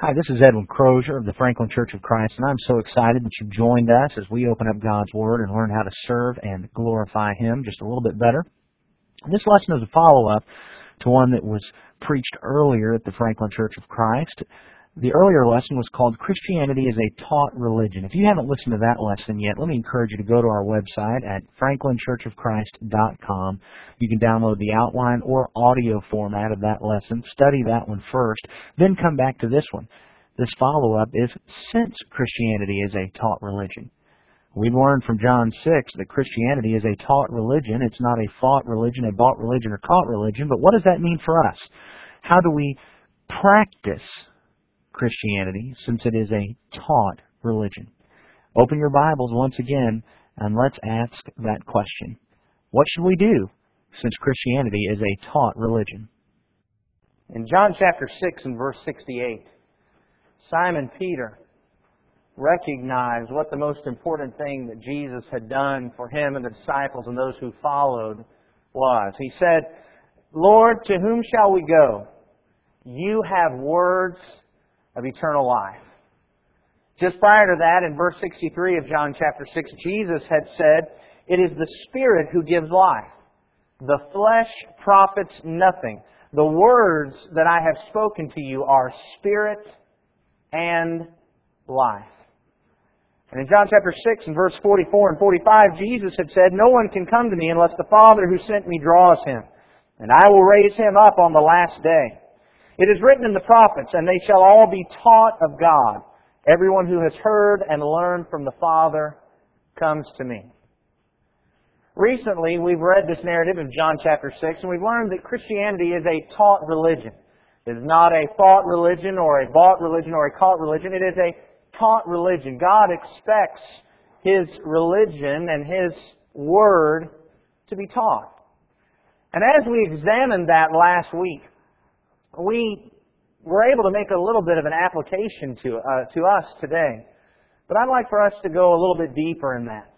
Hi, this is Edwin Crozier of the Franklin Church of Christ, and I'm so excited that you've joined us as we open up God's Word and learn how to serve and glorify Him just a little bit better. This lesson is a follow-up to one that was preached earlier at the Franklin Church of Christ. The earlier lesson was called Christianity is a Taught Religion. If you haven't listened to that lesson yet, let me encourage you to go to our website at franklinchurchofchrist.com. You can download the outline or audio format of that lesson, study that one first, then come back to this one. This follow-up is Since Christianity is a Taught Religion. We've learned from John 6 that Christianity is a taught religion. It's not a fought religion, a bought religion, or caught religion. But what does that mean for us? How do we practice Christianity since it is a taught religion? Open your Bibles once again and let's ask that question. What should we do since Christianity is a taught religion? In John chapter 6 and verse 68, Simon Peter recognized what the most important thing that Jesus had done for him and the disciples and those who followed was. He said, Lord, to whom shall we go? You have words of eternal life. Just prior to that, in verse 63 of John chapter 6, Jesus had said, It is the Spirit who gives life. The flesh profits nothing. The words that I have spoken to you are spirit and life. And in John chapter 6 and verse 44 and 45, Jesus had said, No one can come to me unless the Father who sent me draws him, and I will raise him up on the last day. It is written in the prophets, and they shall all be taught of God. Everyone who has heard and learned from the Father comes to me. Recently, we've read this narrative of John chapter 6, and we've learned that Christianity is a taught religion. It is not a thought religion or a bought religion or a caught religion. It is a taught religion. God expects His religion and His Word to be taught. And as we examined that last week, we were able to make a little bit of an application to, uh, to us today. But I'd like for us to go a little bit deeper in that.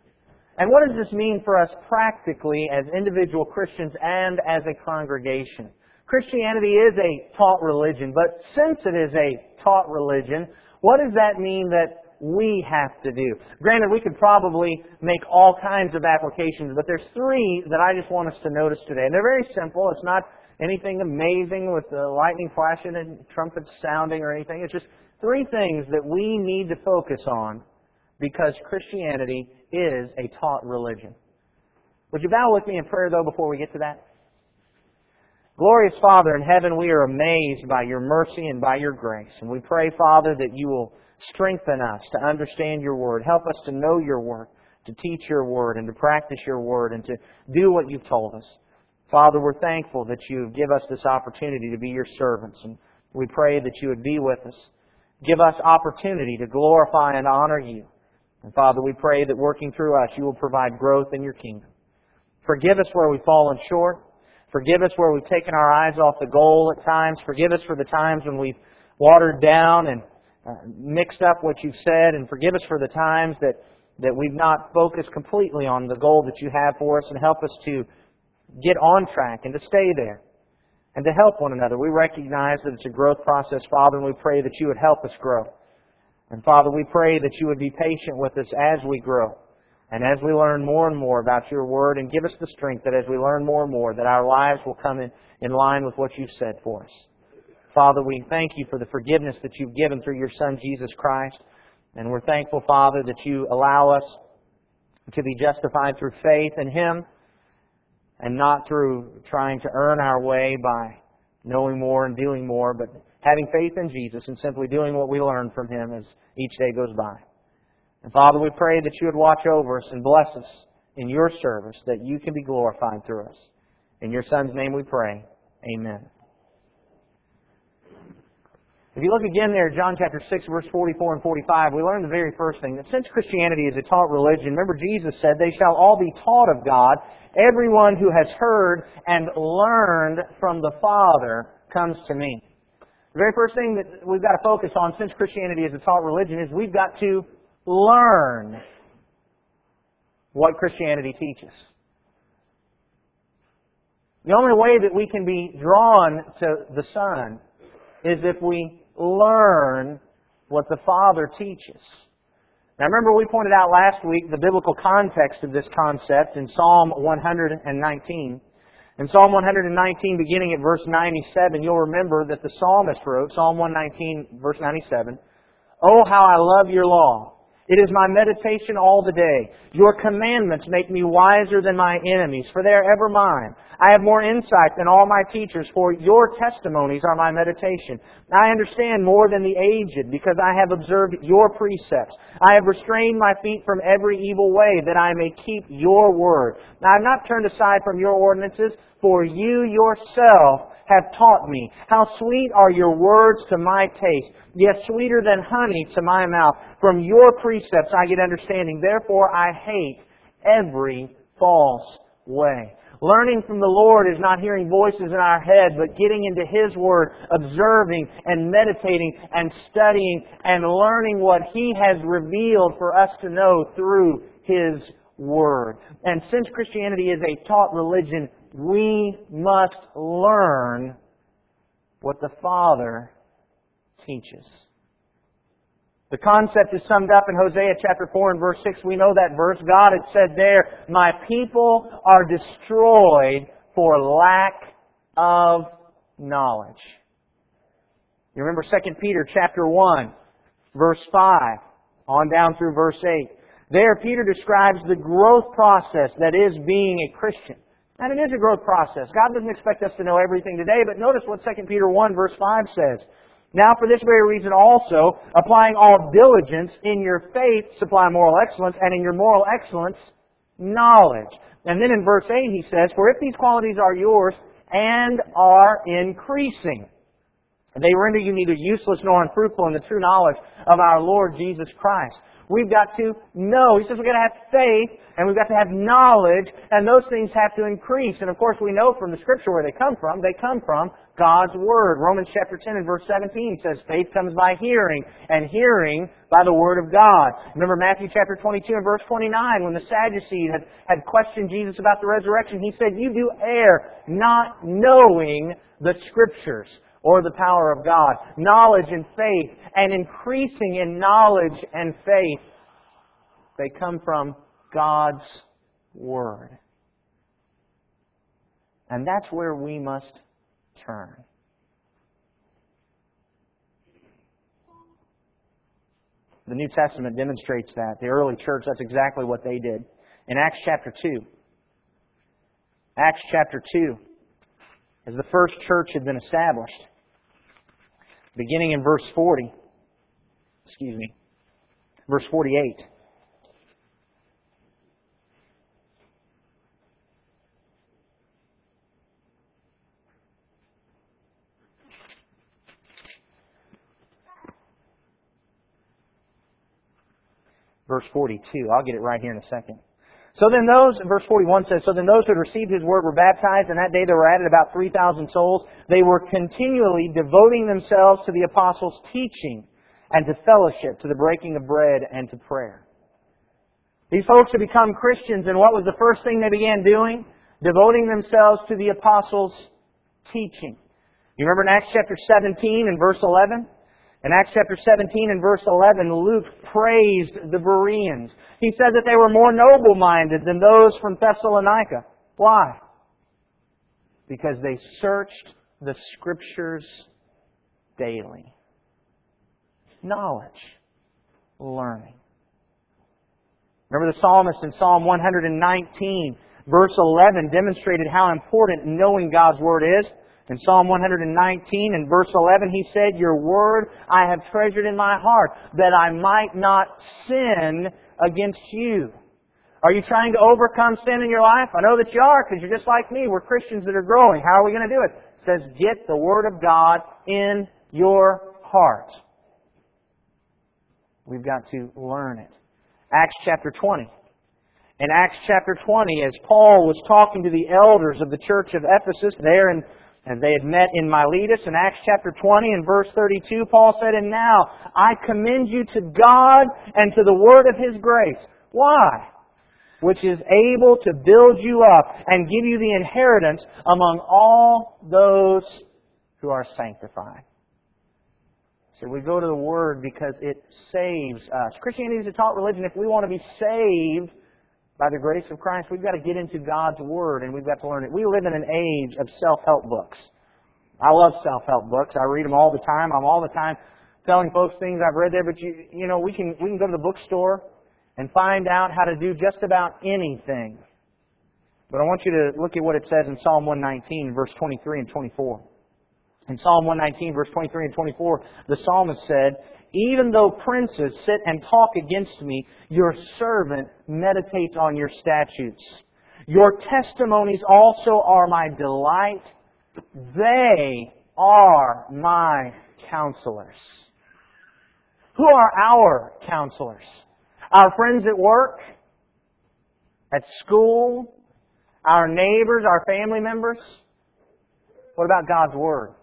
And what does this mean for us practically as individual Christians and as a congregation? Christianity is a taught religion, but since it is a taught religion, what does that mean that we have to do? Granted, we could probably make all kinds of applications, but there's three that I just want us to notice today. And they're very simple. It's not anything amazing with the lightning flashing and trumpets sounding or anything. It's just three things that we need to focus on because Christianity is a taught religion. Would you bow with me in prayer, though, before we get to that? Glorious Father in heaven, we are amazed by your mercy and by your grace. And we pray, Father, that you will strengthen us to understand your word. Help us to know your word, to teach your word, and to practice your word, and to do what you've told us. Father, we're thankful that you give us this opportunity to be your servants, and we pray that you would be with us. Give us opportunity to glorify and honor you. And Father, we pray that working through us, you will provide growth in your kingdom. Forgive us where we've fallen short. Forgive us where we've taken our eyes off the goal at times. Forgive us for the times when we've watered down and uh, mixed up what you've said. And forgive us for the times that, that we've not focused completely on the goal that you have for us. And help us to get on track and to stay there and to help one another. We recognize that it's a growth process, Father, and we pray that you would help us grow. And Father, we pray that you would be patient with us as we grow and as we learn more and more about your word and give us the strength that as we learn more and more that our lives will come in, in line with what you've said for us. Father, we thank you for the forgiveness that you've given through your Son, Jesus Christ. And we're thankful, Father, that you allow us to be justified through faith in Him and not through trying to earn our way by knowing more and doing more, but having faith in Jesus and simply doing what we learn from Him as each day goes by. And Father, we pray that you would watch over us and bless us in your service, that you can be glorified through us. In your Son's name we pray. Amen. If you look again there, John chapter 6, verse 44 and 45, we learn the very first thing that since Christianity is a taught religion, remember Jesus said, they shall all be taught of God. Everyone who has heard and learned from the Father comes to me. The very first thing that we've got to focus on since Christianity is a taught religion is we've got to learn what Christianity teaches. The only way that we can be drawn to the Son is if we learn what the Father teaches. Now remember we pointed out last week the biblical context of this concept in Psalm 119. In Psalm 119, beginning at verse 97, you'll remember that the psalmist wrote, Psalm 119, verse 97, Oh, how I love your law. It is my meditation all the day. Your commandments make me wiser than my enemies, for they are ever mine. I have more insight than all my teachers, for your testimonies are my meditation. I understand more than the aged, because I have observed your precepts. I have restrained my feet from every evil way, that I may keep your word. Now, I have not turned aside from your ordinances, for you yourself have taught me. How sweet are your words to my taste, yes, sweeter than honey to my mouth. From your precepts I get understanding. Therefore I hate every false way. Learning from the Lord is not hearing voices in our head, but getting into His Word, observing and meditating and studying and learning what He has revealed for us to know through His Word. And since Christianity is a taught religion, we must learn what the Father teaches. The concept is summed up in Hosea chapter 4 and verse 6. We know that verse. God had said there, My people are destroyed for lack of knowledge. You remember 2 Peter chapter 1, verse 5, on down through verse 8. There, Peter describes the growth process that is being a Christian. And it is a growth process. God doesn't expect us to know everything today, but notice what 2 Peter 1 verse 5 says. Now for this very reason also, applying all diligence, in your faith supply moral excellence, and in your moral excellence, knowledge. And then in verse 8 he says, For if these qualities are yours and are increasing, they render you neither useless nor unfruitful in the true knowledge of our Lord Jesus Christ. We've got to know. He says we've got to have faith and we've got to have knowledge and those things have to increase. And of course we know from the scripture where they come from. They come from God's Word. Romans chapter 10 and verse 17 says faith comes by hearing and hearing by the Word of God. Remember Matthew chapter 22 and verse 29 when the Sadducees had, had questioned Jesus about the resurrection. He said, you do err not knowing the scriptures or the power of God. Knowledge and faith, and increasing in knowledge and faith, they come from God's Word. And that's where we must turn. The New Testament demonstrates that. The early church, that's exactly what they did. In Acts chapter 2, Acts chapter 2, as the first church had been established, beginning in verse 40. Excuse me. Verse 48. Verse 42. I'll get it right here in a second. So then those, verse 41 says, So then those who had received his word were baptized, and that day there were added about 3,000 souls. They were continually devoting themselves to the apostles' teaching and to fellowship, to the breaking of bread and to prayer. These folks had become Christians, and what was the first thing they began doing? Devoting themselves to the apostles' teaching. You remember in Acts chapter 17 and verse 11? In Acts chapter 17 and verse 11, Luke praised the Bereans. He said that they were more noble-minded than those from Thessalonica. Why? Because they searched the Scriptures daily. Knowledge. Learning. Remember the psalmist in Psalm 119, verse 11, demonstrated how important knowing God's Word is. In Psalm 119 and verse 11, he said, Your word I have treasured in my heart, that I might not sin against you. Are you trying to overcome sin in your life? I know that you are, because you're just like me. We're Christians that are growing. How are we going to do it? It says, get the Word of God in your heart. We've got to learn it. Acts chapter 20. In Acts chapter 20, as Paul was talking to the elders of the church of Ephesus, there in and they had met in Miletus in Acts chapter 20 and verse 32, Paul said, And now I commend you to God and to the word of His grace. Why? Which is able to build you up and give you the inheritance among all those who are sanctified. So we go to the Word because it saves us. Christianity is a taught religion. If we want to be saved by the grace of Christ, we've got to get into God's Word and we've got to learn it. We live in an age of self-help books. I love self-help books. I read them all the time. I'm all the time telling folks things I've read there, but you, you know, we can, we can go to the bookstore and find out how to do just about anything. But I want you to look at what it says in Psalm 119, verse 23 and 24. In Psalm 119, verse 23 and 24, the psalmist said, Even though princes sit and talk against me, your servant meditates on your statutes. Your testimonies also are my delight. They are my counselors. Who are our counselors? Our friends at work, at school, our neighbors, our family members? What about God's Word?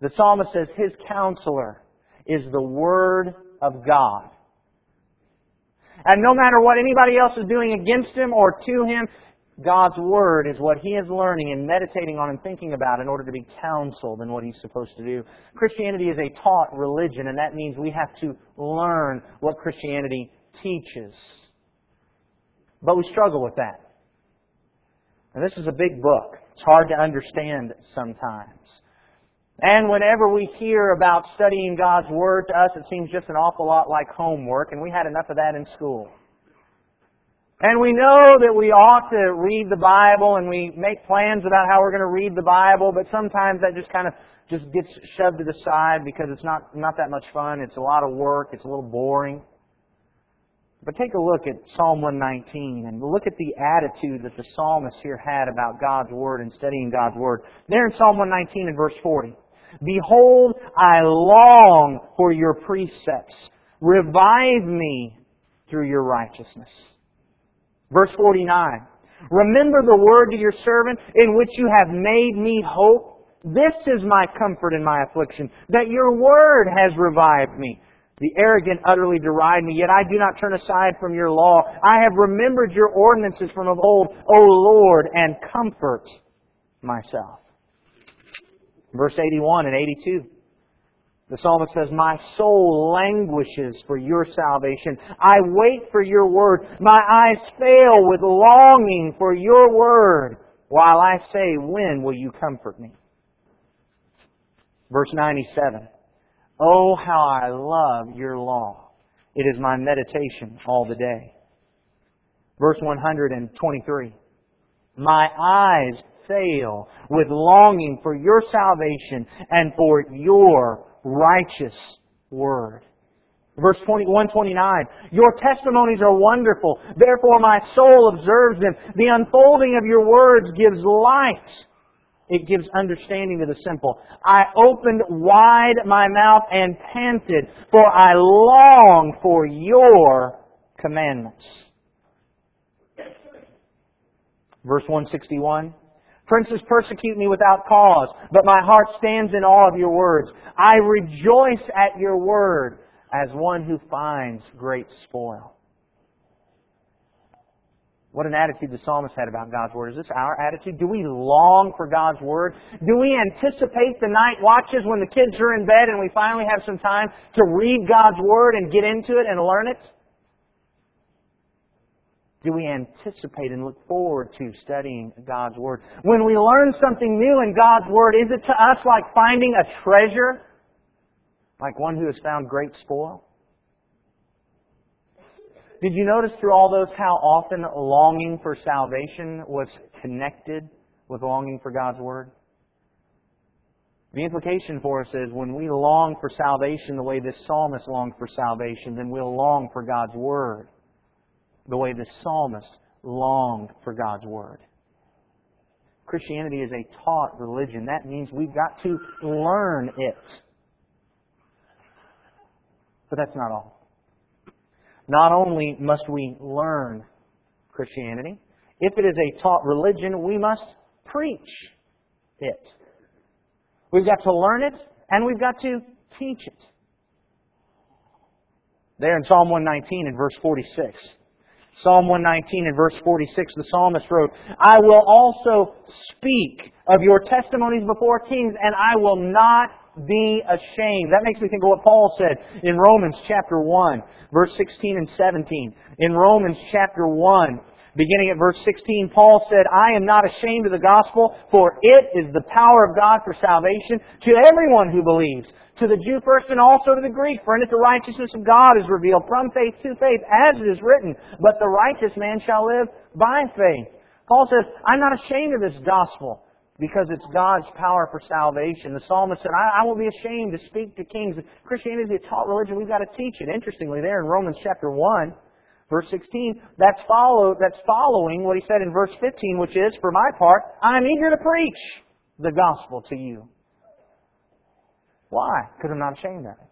The psalmist says his counselor is the Word of God. And no matter what anybody else is doing against him or to him, God's Word is what he is learning and meditating on and thinking about in order to be counseled in what he's supposed to do. Christianity is a taught religion, and that means we have to learn what Christianity teaches. But we struggle with that. And this is a big book. It's hard to understand sometimes. And whenever we hear about studying God's Word, to us it seems just an awful lot like homework, and we had enough of that in school. And we know that we ought to read the Bible, and we make plans about how we're going to read the Bible, but sometimes that just kind of just gets shoved to the side because it's not, not that much fun. It's a lot of work. It's a little boring. But take a look at Psalm 119 and look at the attitude that the psalmist here had about God's Word and studying God's Word. There in Psalm 119 and verse 40. Behold, I long for your precepts. Revive me through your righteousness. Verse 49. Remember the word to your servant in which you have made me hope. This is my comfort in my affliction, that your word has revived me. The arrogant utterly deride me, yet I do not turn aside from your law. I have remembered your ordinances from of old, O Lord, and comfort myself. Verse 81 and 82. The psalmist says, My soul languishes for your salvation. I wait for your word. My eyes fail with longing for your word, while I say, When will you comfort me? Verse 97. Oh, how I love your law. It is my meditation all the day. Verse 123. My eyes fail with longing for your salvation and for your righteous word. Verse 21, 29. Your testimonies are wonderful. Therefore my soul observes them. The unfolding of your words gives light it gives understanding to the simple. I opened wide my mouth and panted, for I long for your commandments. Verse 161. Princes persecute me without cause, but my heart stands in awe of your words. I rejoice at your word as one who finds great spoil. What an attitude the psalmist had about God's Word. Is this our attitude? Do we long for God's Word? Do we anticipate the night watches when the kids are in bed and we finally have some time to read God's Word and get into it and learn it? Do we anticipate and look forward to studying God's Word? When we learn something new in God's Word, is it to us like finding a treasure? Like one who has found great spoil? Did you notice through all those how often longing for salvation was connected with longing for God's Word? The implication for us is when we long for salvation the way this psalmist longed for salvation, then we'll long for God's Word the way the psalmist longed for God's Word. Christianity is a taught religion. That means we've got to learn it. But that's not all. Not only must we learn Christianity, if it is a taught religion, we must preach it. We've got to learn it and we've got to teach it. There in Psalm 119 and verse 46. Psalm 119 and verse 46, the psalmist wrote, I will also speak of your testimonies before kings, and I will not be ashamed. That makes me think of what Paul said in Romans chapter 1, verse 16 and 17. In Romans chapter 1, beginning at verse 16, Paul said, I am not ashamed of the gospel, for it is the power of God for salvation to everyone who believes, to the Jew first and also to the Greek. For in it the righteousness of God is revealed from faith to faith, as it is written, but the righteous man shall live by faith. Paul says, I'm not ashamed of this gospel because it's God's power for salvation. The psalmist said, I, I won't be ashamed to speak to kings. Christianity is a taught religion. We've got to teach it. Interestingly, there in Romans chapter 1, Verse 16, that's, follow, that's following what he said in verse 15, which is, for my part, I'm eager to preach the gospel to you. Why? Because I'm not ashamed of it.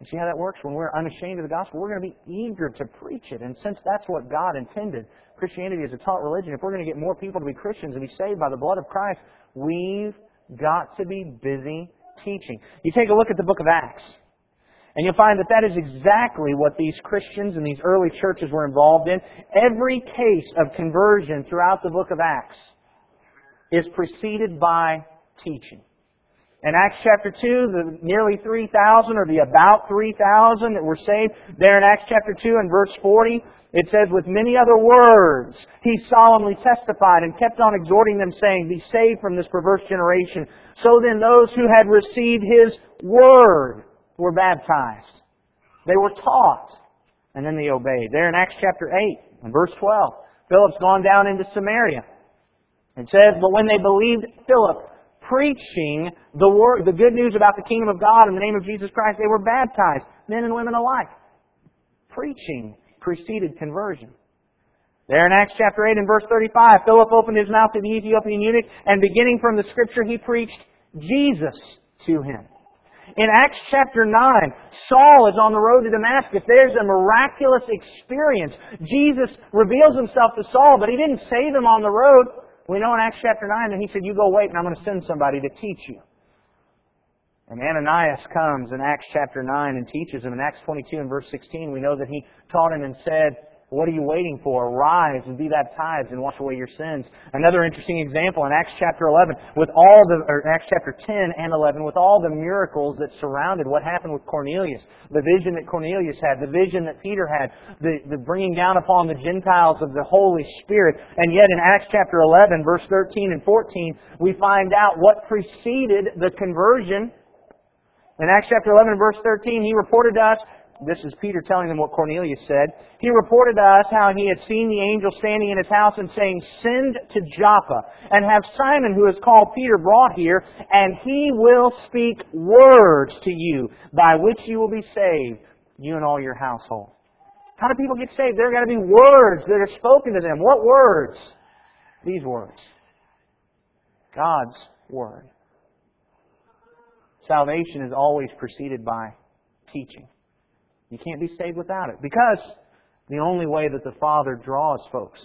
You see how that works? When we're unashamed of the gospel, we're going to be eager to preach it. And since that's what God intended, Christianity is a taught religion, if we're going to get more people to be Christians and be saved by the blood of Christ, we've got to be busy teaching. You take a look at the book of Acts. And you'll find that that is exactly what these Christians and these early churches were involved in. Every case of conversion throughout the book of Acts is preceded by teaching. In Acts chapter 2, the nearly 3,000 or the about 3,000 that were saved, there in Acts chapter 2 and verse 40, it says, with many other words, he solemnly testified and kept on exhorting them, saying, Be saved from this perverse generation. So then those who had received his word were baptized. They were taught, and then they obeyed. There in Acts chapter 8 and verse 12, Philip's gone down into Samaria. It says, But when they believed Philip preaching the word, the good news about the kingdom of God in the name of Jesus Christ, they were baptized, men and women alike. Preaching preceded conversion. There in Acts chapter 8 and verse 35, Philip opened his mouth to the Ethiopian eunuch, and beginning from the scripture, he preached Jesus to him. In Acts chapter 9, Saul is on the road to Damascus. There's a miraculous experience. Jesus reveals himself to Saul, but he didn't save him on the road. We know in Acts chapter 9 that he said, You go wait and I'm going to send somebody to teach you. And Ananias comes in Acts chapter 9 and teaches him. In Acts 22 and verse 16, we know that he taught him and said, what are you waiting for? Rise and be baptized and wash away your sins. Another interesting example in Acts chapter 11, with all the, or Acts chapter 10 and 11, with all the miracles that surrounded what happened with Cornelius, the vision that Cornelius had, the vision that Peter had, the, the bringing down upon the Gentiles of the Holy Spirit. And yet in Acts chapter 11, verse 13 and 14, we find out what preceded the conversion in Acts chapter 11 verse 13, he reported to us this is Peter telling them what Cornelius said. He reported to us how he had seen the angel standing in his house and saying, Send to Joppa and have Simon, who is called Peter, brought here, and he will speak words to you by which you will be saved, you and all your household. How do people get saved? There are got to be words that are spoken to them. What words? These words. God's Word. Salvation is always preceded by teaching. You can't be saved without it. Because the only way that the Father draws folks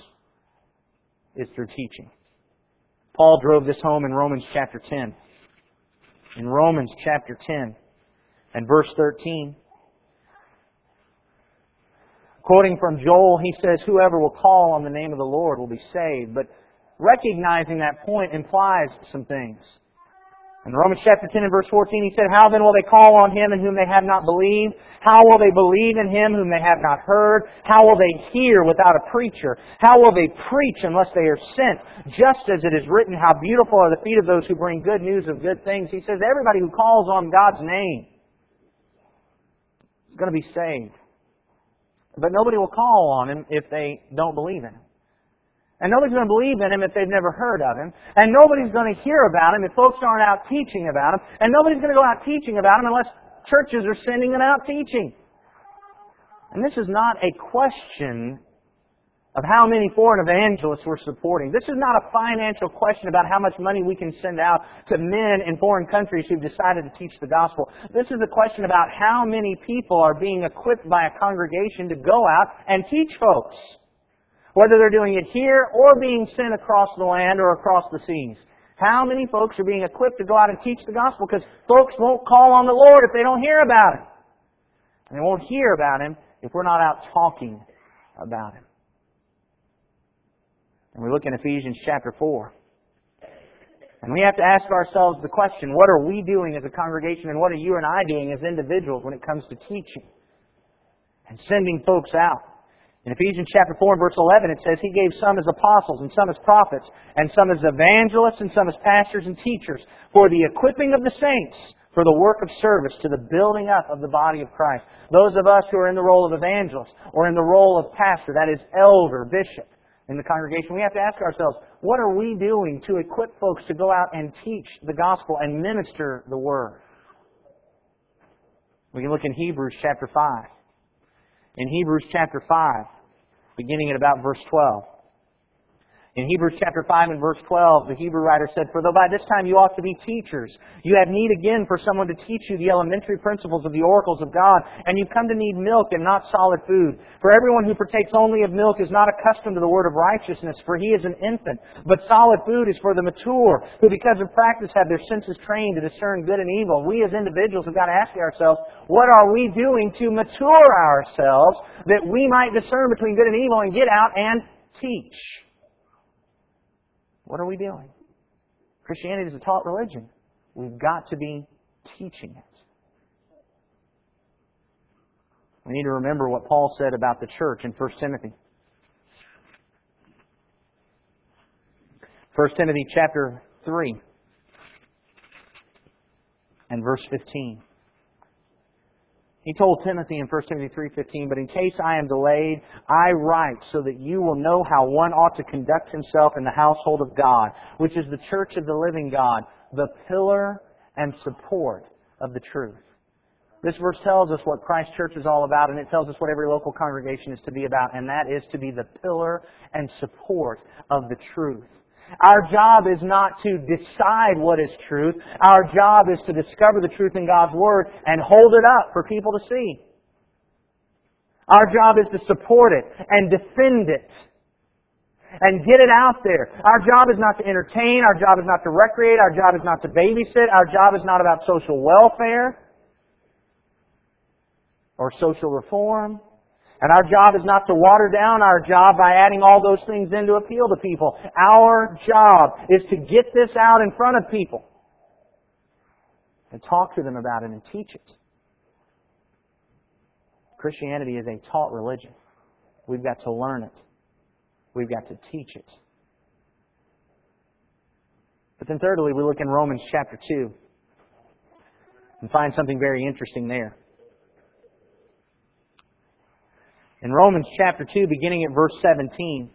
is through teaching. Paul drove this home in Romans chapter 10. In Romans chapter 10 and verse 13, quoting from Joel, he says, Whoever will call on the name of the Lord will be saved. But recognizing that point implies some things. In Romans chapter 10 and verse 14, he said, How then will they call on him in whom they have not believed? How will they believe in him whom they have not heard? How will they hear without a preacher? How will they preach unless they are sent? Just as it is written, How beautiful are the feet of those who bring good news of good things. He says, Everybody who calls on God's name is going to be saved. But nobody will call on him if they don't believe in him. And nobody's going to believe in him if they've never heard of him. And nobody's going to hear about him if folks aren't out teaching about him. And nobody's going to go out teaching about him unless churches are sending them out teaching. And this is not a question of how many foreign evangelists we're supporting. This is not a financial question about how much money we can send out to men in foreign countries who've decided to teach the gospel. This is a question about how many people are being equipped by a congregation to go out and teach folks whether they're doing it here or being sent across the land or across the seas. How many folks are being equipped to go out and teach the gospel? Because folks won't call on the Lord if they don't hear about Him. And they won't hear about Him if we're not out talking about Him. And we look in Ephesians chapter 4. And we have to ask ourselves the question, what are we doing as a congregation and what are you and I doing as individuals when it comes to teaching and sending folks out? In Ephesians chapter 4 and verse 11, it says, He gave some as apostles, and some as prophets, and some as evangelists, and some as pastors and teachers, for the equipping of the saints, for the work of service, to the building up of the body of Christ. Those of us who are in the role of evangelist, or in the role of pastor, that is elder, bishop, in the congregation, we have to ask ourselves, what are we doing to equip folks to go out and teach the gospel and minister the word? We can look in Hebrews chapter 5. In Hebrews chapter 5, beginning at about verse 12. In Hebrews chapter 5 and verse 12, the Hebrew writer said, For though by this time you ought to be teachers, you have need again for someone to teach you the elementary principles of the oracles of God, and you've come to need milk and not solid food. For everyone who partakes only of milk is not accustomed to the word of righteousness, for he is an infant. But solid food is for the mature, who because of practice have their senses trained to discern good and evil. We as individuals have got to ask ourselves, what are we doing to mature ourselves that we might discern between good and evil and get out and teach? What are we doing? Christianity is a taught religion. We've got to be teaching it. We need to remember what Paul said about the church in 1 Timothy. 1 Timothy chapter 3 and verse 15. He told Timothy in 1 Timothy 3.15, But in case I am delayed, I write so that you will know how one ought to conduct himself in the household of God, which is the church of the living God, the pillar and support of the truth. This verse tells us what Christ Church is all about, and it tells us what every local congregation is to be about, and that is to be the pillar and support of the truth. Our job is not to decide what is truth. Our job is to discover the truth in God's Word and hold it up for people to see. Our job is to support it and defend it and get it out there. Our job is not to entertain. Our job is not to recreate. Our job is not to babysit. Our job is not about social welfare or social reform. And our job is not to water down our job by adding all those things in to appeal to people. Our job is to get this out in front of people and talk to them about it and teach it. Christianity is a taught religion. We've got to learn it. We've got to teach it. But then thirdly, we look in Romans chapter 2 and find something very interesting there. In Romans chapter 2, beginning at verse 17,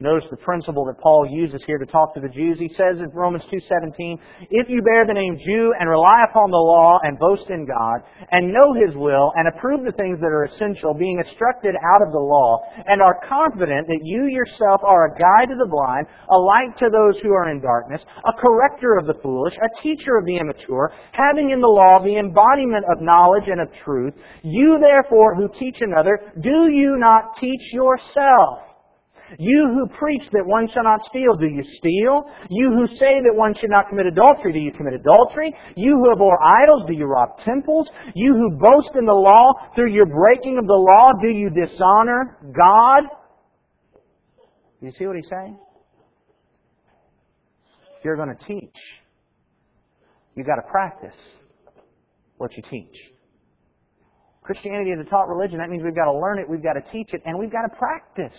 Notice the principle that Paul uses here to talk to the Jews. He says in Romans 2.17, If you bear the name Jew and rely upon the law and boast in God, and know His will, and approve the things that are essential, being instructed out of the law, and are confident that you yourself are a guide to the blind, a light to those who are in darkness, a corrector of the foolish, a teacher of the immature, having in the law the embodiment of knowledge and of truth, you therefore who teach another, do you not teach yourself? You who preach that one shall not steal, do you steal? You who say that one should not commit adultery, do you commit adultery? You who abhor idols, do you rob temples? You who boast in the law, through your breaking of the law, do you dishonor God? You see what he's saying? You're going to teach, you've got to practice what you teach. Christianity is a taught religion. That means we've got to learn it, we've got to teach it, and we've got to practice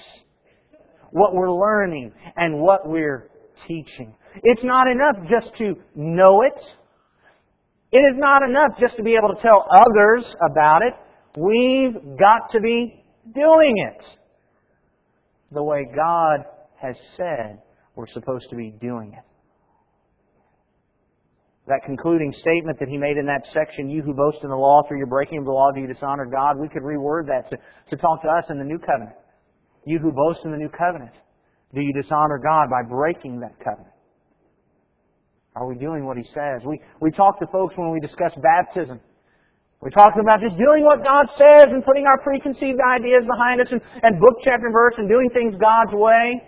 what we're learning and what we're teaching. It's not enough just to know it. It is not enough just to be able to tell others about it. We've got to be doing it the way God has said we're supposed to be doing it. That concluding statement that he made in that section, you who boast in the law through your breaking of the law, do you dishonor God? We could reword that to, to talk to us in the new covenant. You who boast in the new covenant, do you dishonor God by breaking that covenant? Are we doing what He says? We, we talk to folks when we discuss baptism. We're talking about just doing what God says and putting our preconceived ideas behind us and, and book, chapter, and verse and doing things God's way.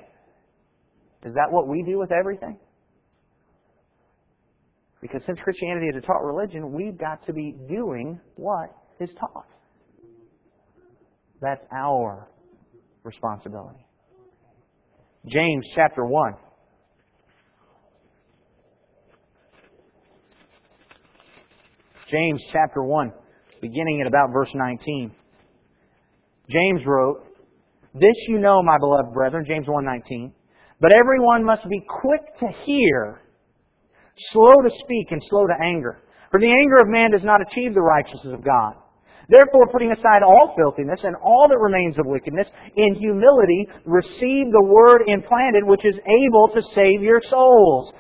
Is that what we do with everything? Because since Christianity is a taught religion, we've got to be doing what is taught. That's our responsibility. James chapter 1. James chapter 1, beginning at about verse 19. James wrote, This you know, my beloved brethren, James 1:19, but everyone must be quick to hear, slow to speak and slow to anger, for the anger of man does not achieve the righteousness of God. Therefore, putting aside all filthiness and all that remains of wickedness, in humility receive the word implanted, which is able to save your souls.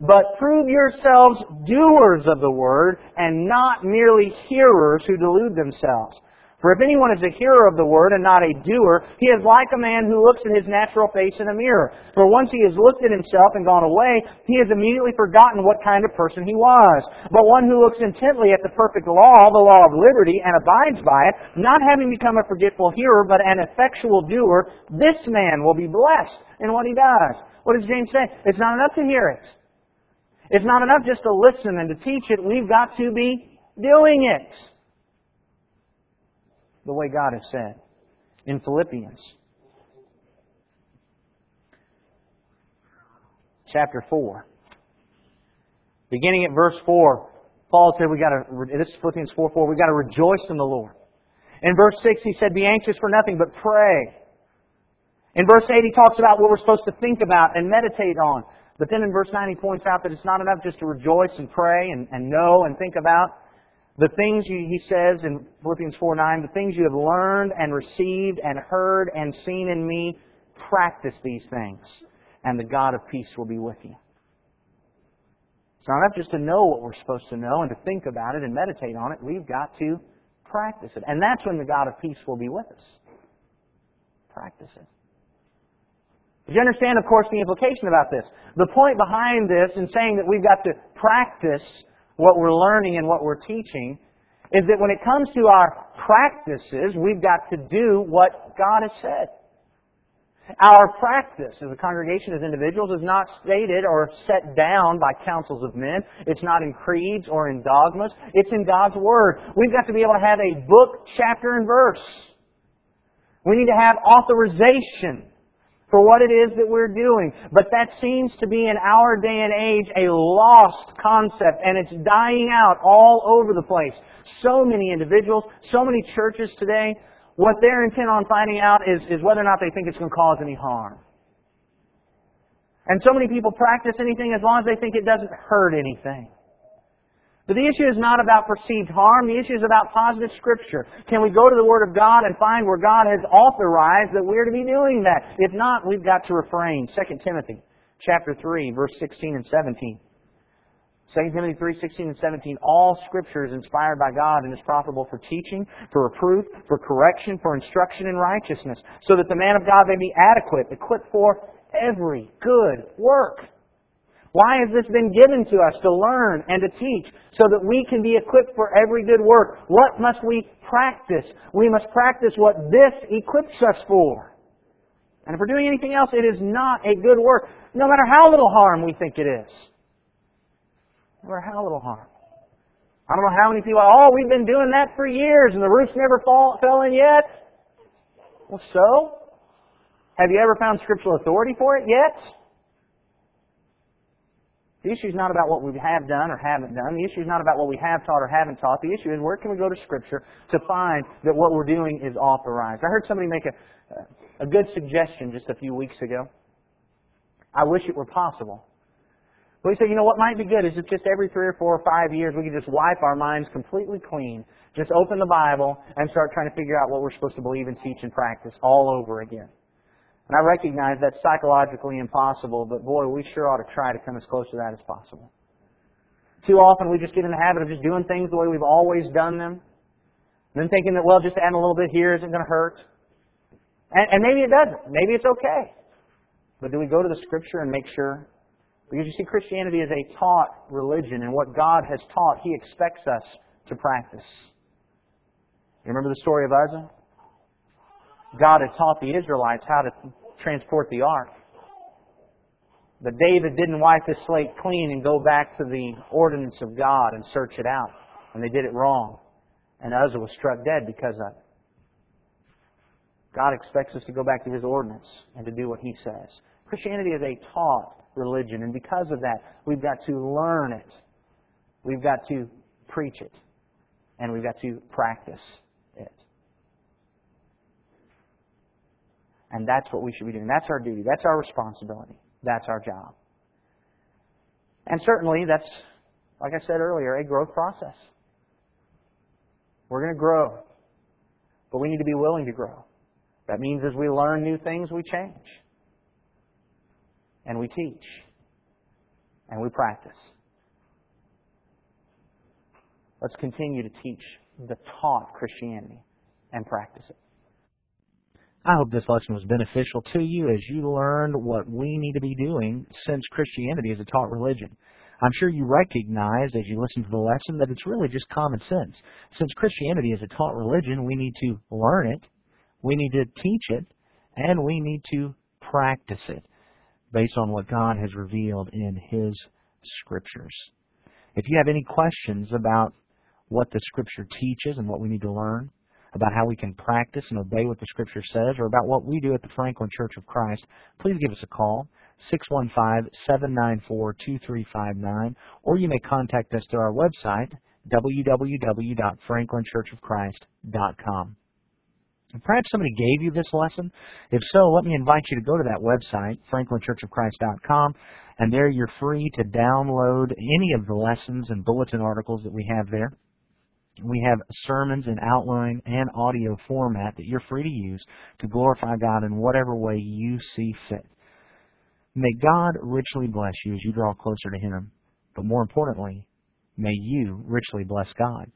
But prove yourselves doers of the word, and not merely hearers who delude themselves. For if anyone is a hearer of the word and not a doer, he is like a man who looks at his natural face in a mirror. For once he has looked at himself and gone away, he has immediately forgotten what kind of person he was. But one who looks intently at the perfect law, the law of liberty, and abides by it, not having become a forgetful hearer, but an effectual doer, this man will be blessed in what he does. What does James say? It's not enough to hear it. It's not enough just to listen and to teach it. We've got to be doing it the way God has said in Philippians. Chapter 4. Beginning at verse 4, Paul said we gotta, this is Philippians 4 4, we gotta rejoice in the Lord. In verse 6, he said, be anxious for nothing, but pray. In verse 8, he talks about what we're supposed to think about and meditate on. But then in verse 9, he points out that it's not enough just to rejoice and pray and, and know and think about. The things you, he says in Philippians 4 9, the things you have learned and received and heard and seen in me, practice these things, and the God of peace will be with you. It's not enough just to know what we're supposed to know and to think about it and meditate on it. We've got to practice it. And that's when the God of peace will be with us. Practice it. Do you understand, of course, the implication about this? The point behind this in saying that we've got to practice what we're learning and what we're teaching is that when it comes to our practices, we've got to do what God has said. Our practice as a congregation, as individuals, is not stated or set down by councils of men. It's not in creeds or in dogmas. It's in God's Word. We've got to be able to have a book, chapter, and verse. We need to have authorization for what it is that we're doing. But that seems to be in our day and age a lost concept and it's dying out all over the place. So many individuals, so many churches today, what they're intent on finding out is, is whether or not they think it's going to cause any harm. And so many people practice anything as long as they think it doesn't hurt anything. But the issue is not about perceived harm. The issue is about positive scripture. Can we go to the Word of God and find where God has authorized that we're to be doing that? If not, we've got to refrain. 2 Timothy chapter 3, verse 16 and 17. 2 Timothy 3, 16 and 17. All scripture is inspired by God and is profitable for teaching, for reproof, for correction, for instruction in righteousness, so that the man of God may be adequate, equipped for every good work. Why has this been given to us to learn and to teach so that we can be equipped for every good work? What must we practice? We must practice what this equips us for. And if we're doing anything else, it is not a good work, no matter how little harm we think it is. No matter how little harm. I don't know how many people, oh, we've been doing that for years and the roof's never fall, fell in yet. Well, so? Have you ever found scriptural authority for it yet? The issue is not about what we have done or haven't done. The issue is not about what we have taught or haven't taught. The issue is where can we go to Scripture to find that what we're doing is authorized. I heard somebody make a, a good suggestion just a few weeks ago. I wish it were possible. But we said, you know what might be good is if just every three or four or five years we could just wipe our minds completely clean. Just open the Bible and start trying to figure out what we're supposed to believe and teach and practice all over again. And I recognize that's psychologically impossible, but boy, we sure ought to try to come as close to that as possible. Too often we just get in the habit of just doing things the way we've always done them. And then thinking that, well, just adding a little bit here isn't going to hurt. And, and maybe it doesn't. Maybe it's okay. But do we go to the Scripture and make sure? Because you see, Christianity is a taught religion, and what God has taught, He expects us to practice. You remember the story of Uzzah? God had taught the Israelites how to transport the ark. But David didn't wipe his slate clean and go back to the ordinance of God and search it out. And they did it wrong. And Uzzah was struck dead because of it. God expects us to go back to His ordinance and to do what He says. Christianity is a taught religion, and because of that, we've got to learn it. We've got to preach it. and we've got to practice it. And that's what we should be doing. That's our duty. That's our responsibility. That's our job. And certainly, that's, like I said earlier, a growth process. We're going to grow, but we need to be willing to grow. That means as we learn new things, we change. And we teach. And we practice. Let's continue to teach the taught Christianity and practice it. I hope this lesson was beneficial to you as you learned what we need to be doing since Christianity is a taught religion. I'm sure you recognized as you listened to the lesson that it's really just common sense. Since Christianity is a taught religion, we need to learn it, we need to teach it, and we need to practice it based on what God has revealed in His Scriptures. If you have any questions about what the Scripture teaches and what we need to learn, about how we can practice and obey what the Scripture says, or about what we do at the Franklin Church of Christ, please give us a call, 615-794-2359, or you may contact us through our website, www.franklinchurchofchrist.com. Perhaps somebody gave you this lesson. If so, let me invite you to go to that website, franklinchurchofchrist.com, and there you're free to download any of the lessons and bulletin articles that we have there. We have sermons in outline and audio format that you're free to use to glorify God in whatever way you see fit. May God richly bless you as you draw closer to Him, but more importantly, may you richly bless God.